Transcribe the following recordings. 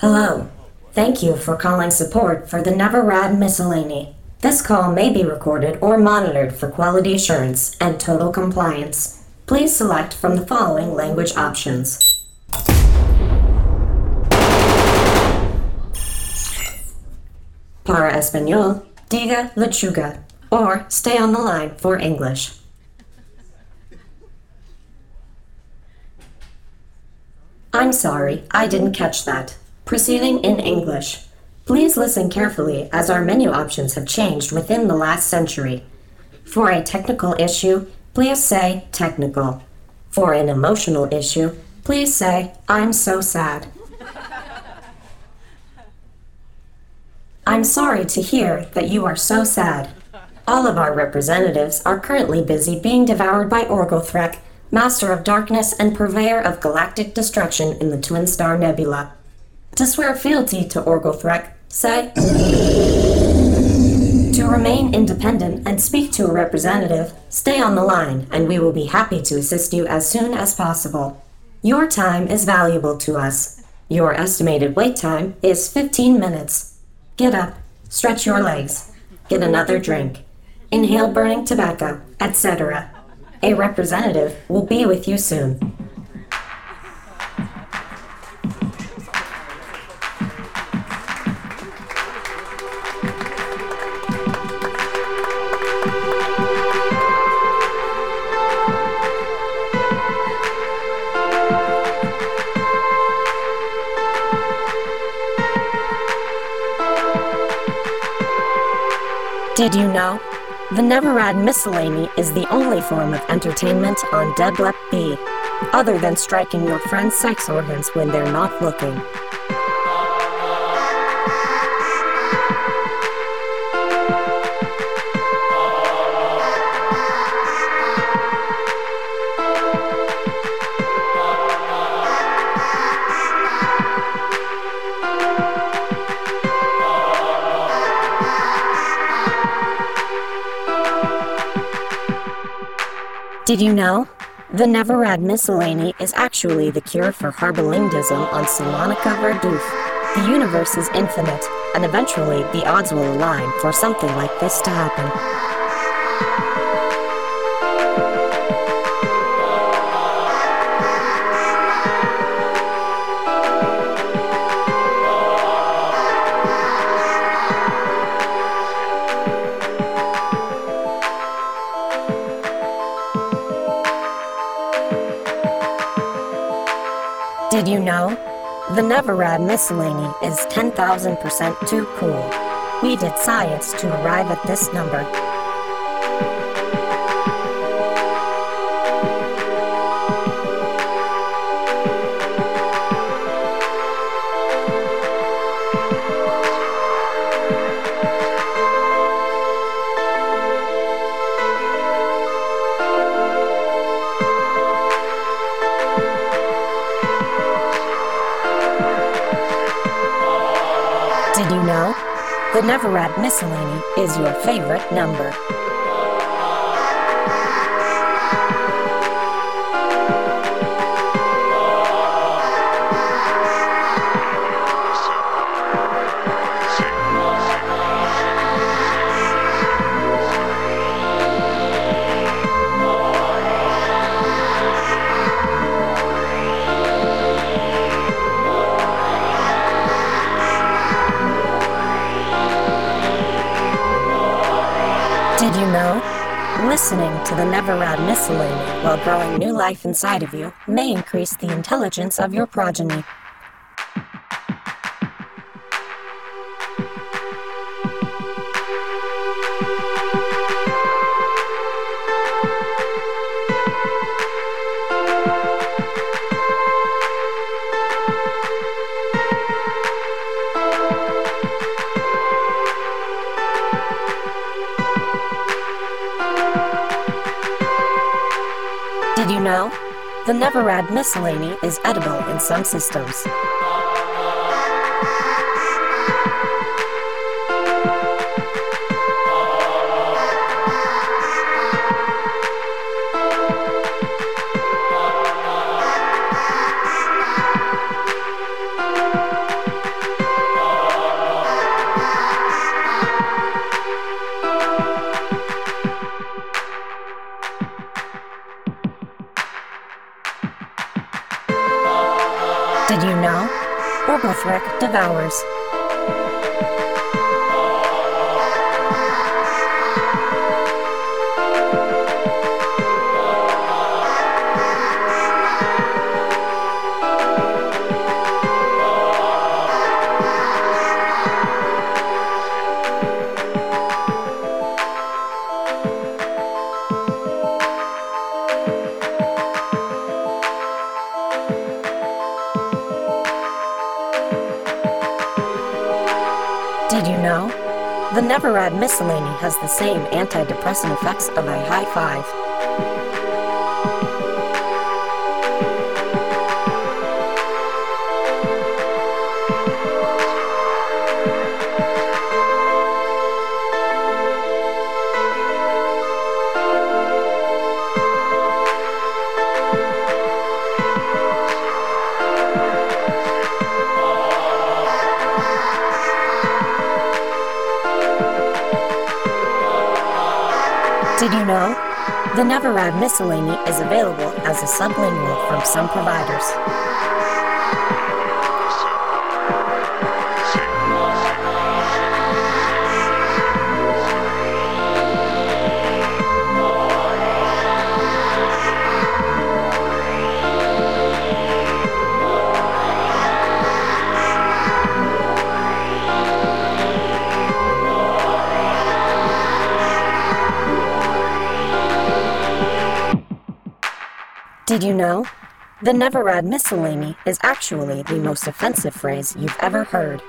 Hello. Thank you for calling support for the Never Rad Miscellany. This call may be recorded or monitored for quality assurance and total compliance. Please select from the following language options. Para Español, diga lechuga, or stay on the line for English. I'm sorry, I didn't catch that. Proceeding in English. Please listen carefully as our menu options have changed within the last century. For a technical issue, please say technical. For an emotional issue, please say I'm so sad. I'm sorry to hear that you are so sad. All of our representatives are currently busy being devoured by Orgothrek, master of darkness and purveyor of galactic destruction in the Twin Star Nebula. To swear fealty to Orgothrek, say To remain independent and speak to a representative, stay on the line and we will be happy to assist you as soon as possible. Your time is valuable to us. Your estimated wait time is 15 minutes. Get up, stretch your legs, get another drink, inhale burning tobacco, etc. A representative will be with you soon. Did you know? The Neverrad Miscellany is the only form of entertainment on Deadlep B, other than striking your friend's sex organs when they're not looking. Did you know? The Neverrad Miscellany is actually the cure for harbalingdism on Salonica Verdoof. The universe is infinite, and eventually the odds will align for something like this to happen. Did you know? The Neverrad Miscellany is 10,000% too cool. We did science to arrive at this number. The Neverrad Miscellany is your favorite number. Listening to the Neverrad Miscellany while growing new life inside of you may increase the intelligence of your progeny. Did you know? The Neverrad Miscellany is edible in some systems. Did you know? Orgothrek devours. Did you know? The Neverrad Miscellany has the same antidepressant effects of a high five. Did you know? The Neverrad Miscellany is available as a sublingual from some providers. Did you know? The Neverrad Miscellany is actually the most offensive phrase you've ever heard.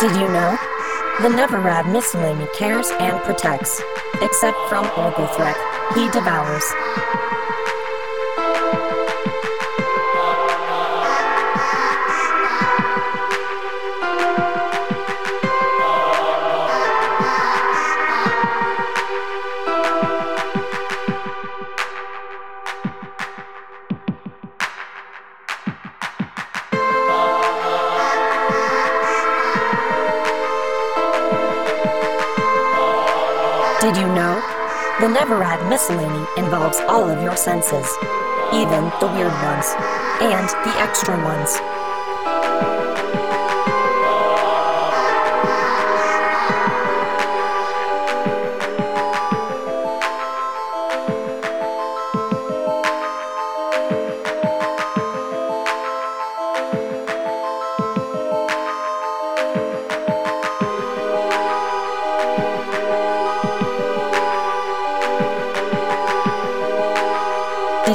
Did you know? The Neverrad Miscellany cares and protects, except from Orgothrek. He devours. Did you know? The Neverrad Miscellany involves all of your senses, even the weird ones, and the extra ones.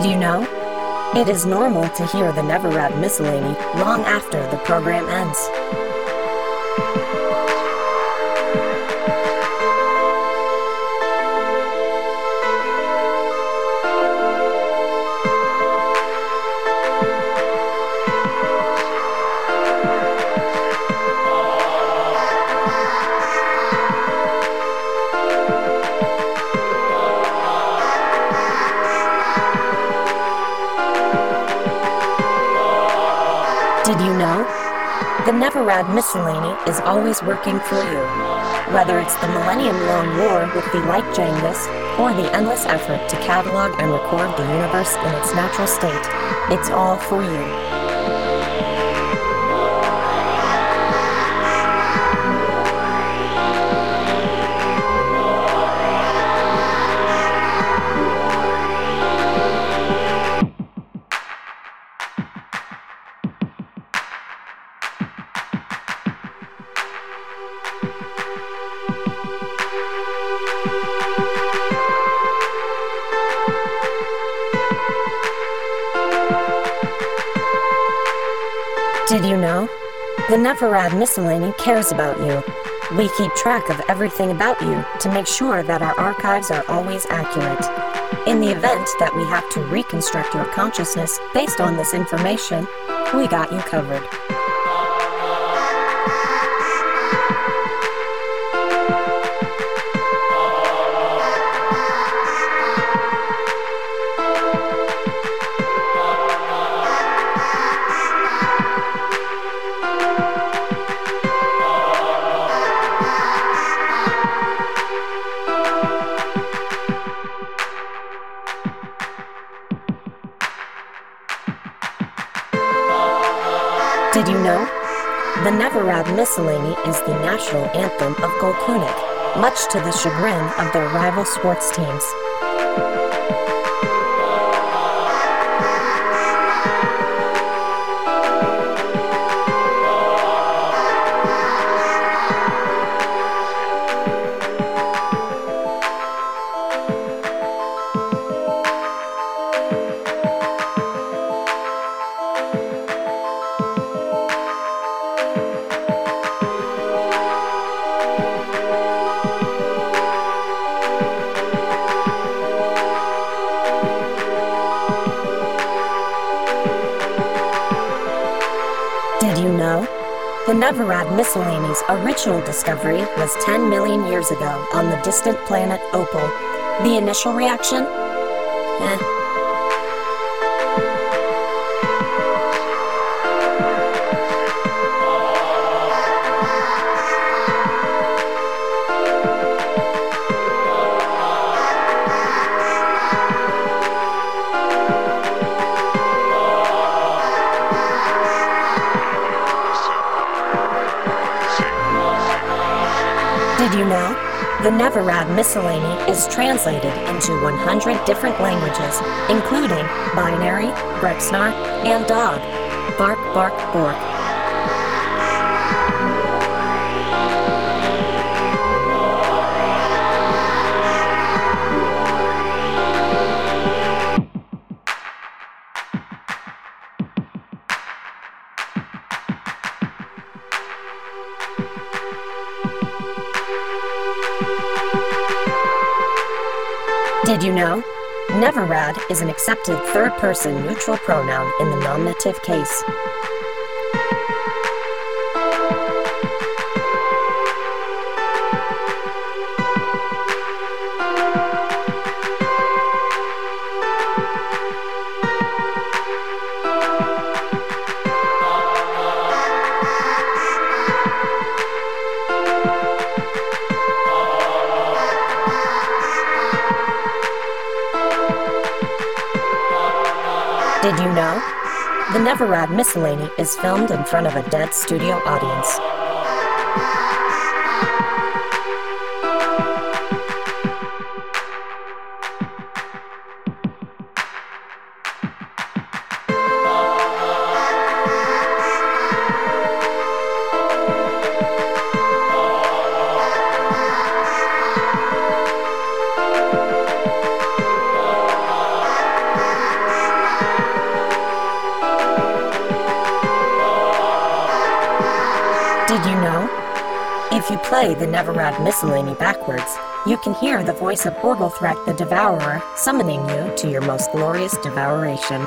Did you know? It is normal to hear the Neverrad Miscellany long after the program ends. The Neverrad Miscellany is always working for you. Whether it's the millennium long war with the light Jangus, or the endless effort to catalog and record the universe in its natural state, it's all for you. The Neverrad Miscellany cares about you. We keep track of everything about you to make sure that our archives are always accurate. In the event that we have to reconstruct your consciousness based on this information, we got you covered. Much to the chagrin of their rival sports teams. Neverrad Miscellany's original discovery was 10 million years ago on the distant planet Opal. The initial reaction? Eh, The Neverrad Miscellany is translated into 100 different languages, including binary, Brexnar, and dog. Bark, bark, bork. Did you know? Neverrad is an accepted third person neutral pronoun in the nominative case. Did you know? The Neverrad Miscellany is filmed in front of a dead studio audience. Play the Neverrad Miscellany backwards, you can hear the voice of Orgothrek the Devourer summoning you to your most glorious devouration.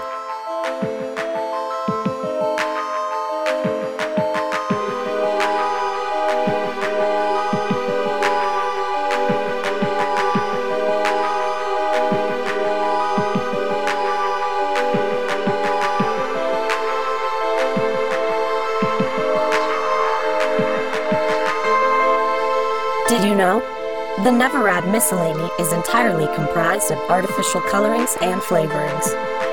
The Neverrad Miscellany is entirely comprised of artificial colorings and flavorings.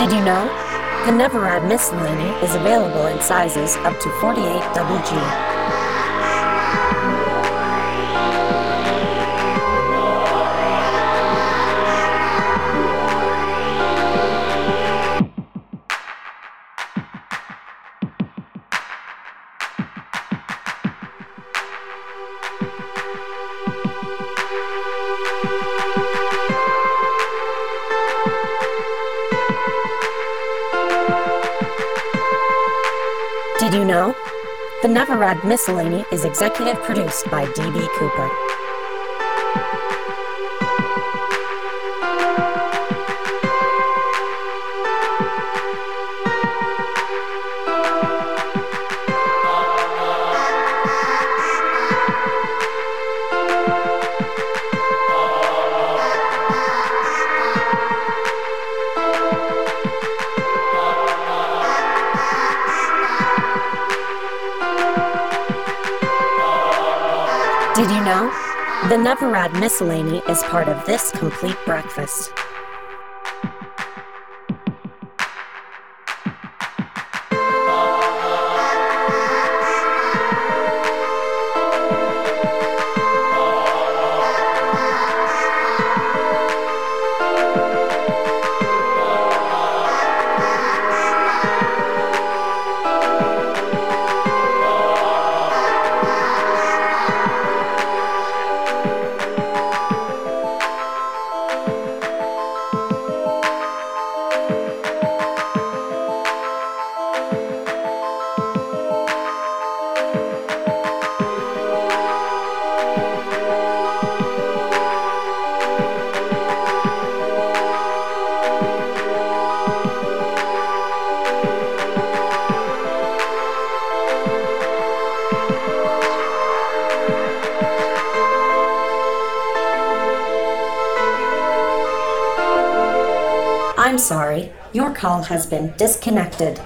Did you know? The Neverrad Miscellany is available in sizes up to 48 double Did you know? The Neverrad Miscellany is executive produced by D.B. Cooper. Did you know? The Neverrad Miscellany is part of this complete breakfast. Sorry, your call has been disconnected.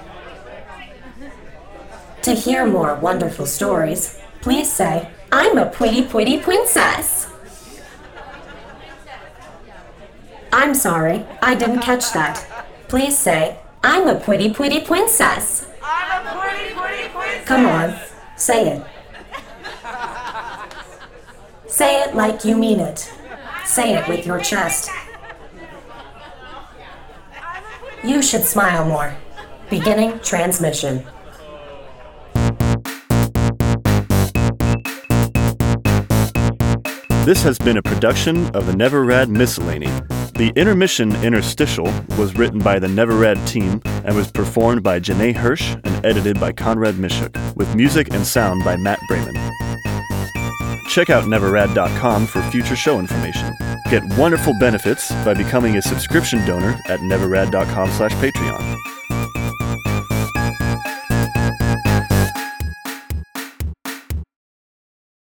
To hear more wonderful stories, please say, I'm a pretty, pretty princess. I'm sorry, I didn't catch that. Please say, I'm a pretty, pretty princess. I'm a pretty, pretty princess. Come on, say it. Say it like you mean it. Say it with your chest. You should smile more. Beginning transmission. This has been a production of the Never Rad Miscellany. The intermission interstitial was written by the Never Rad team and was performed by Jenae Hirsch and edited by Conrad Miszuk, with music and sound by Matt Braman. Check out neverrad.com for future show information. Get wonderful benefits by becoming a subscription donor at neverrad.com/patreon.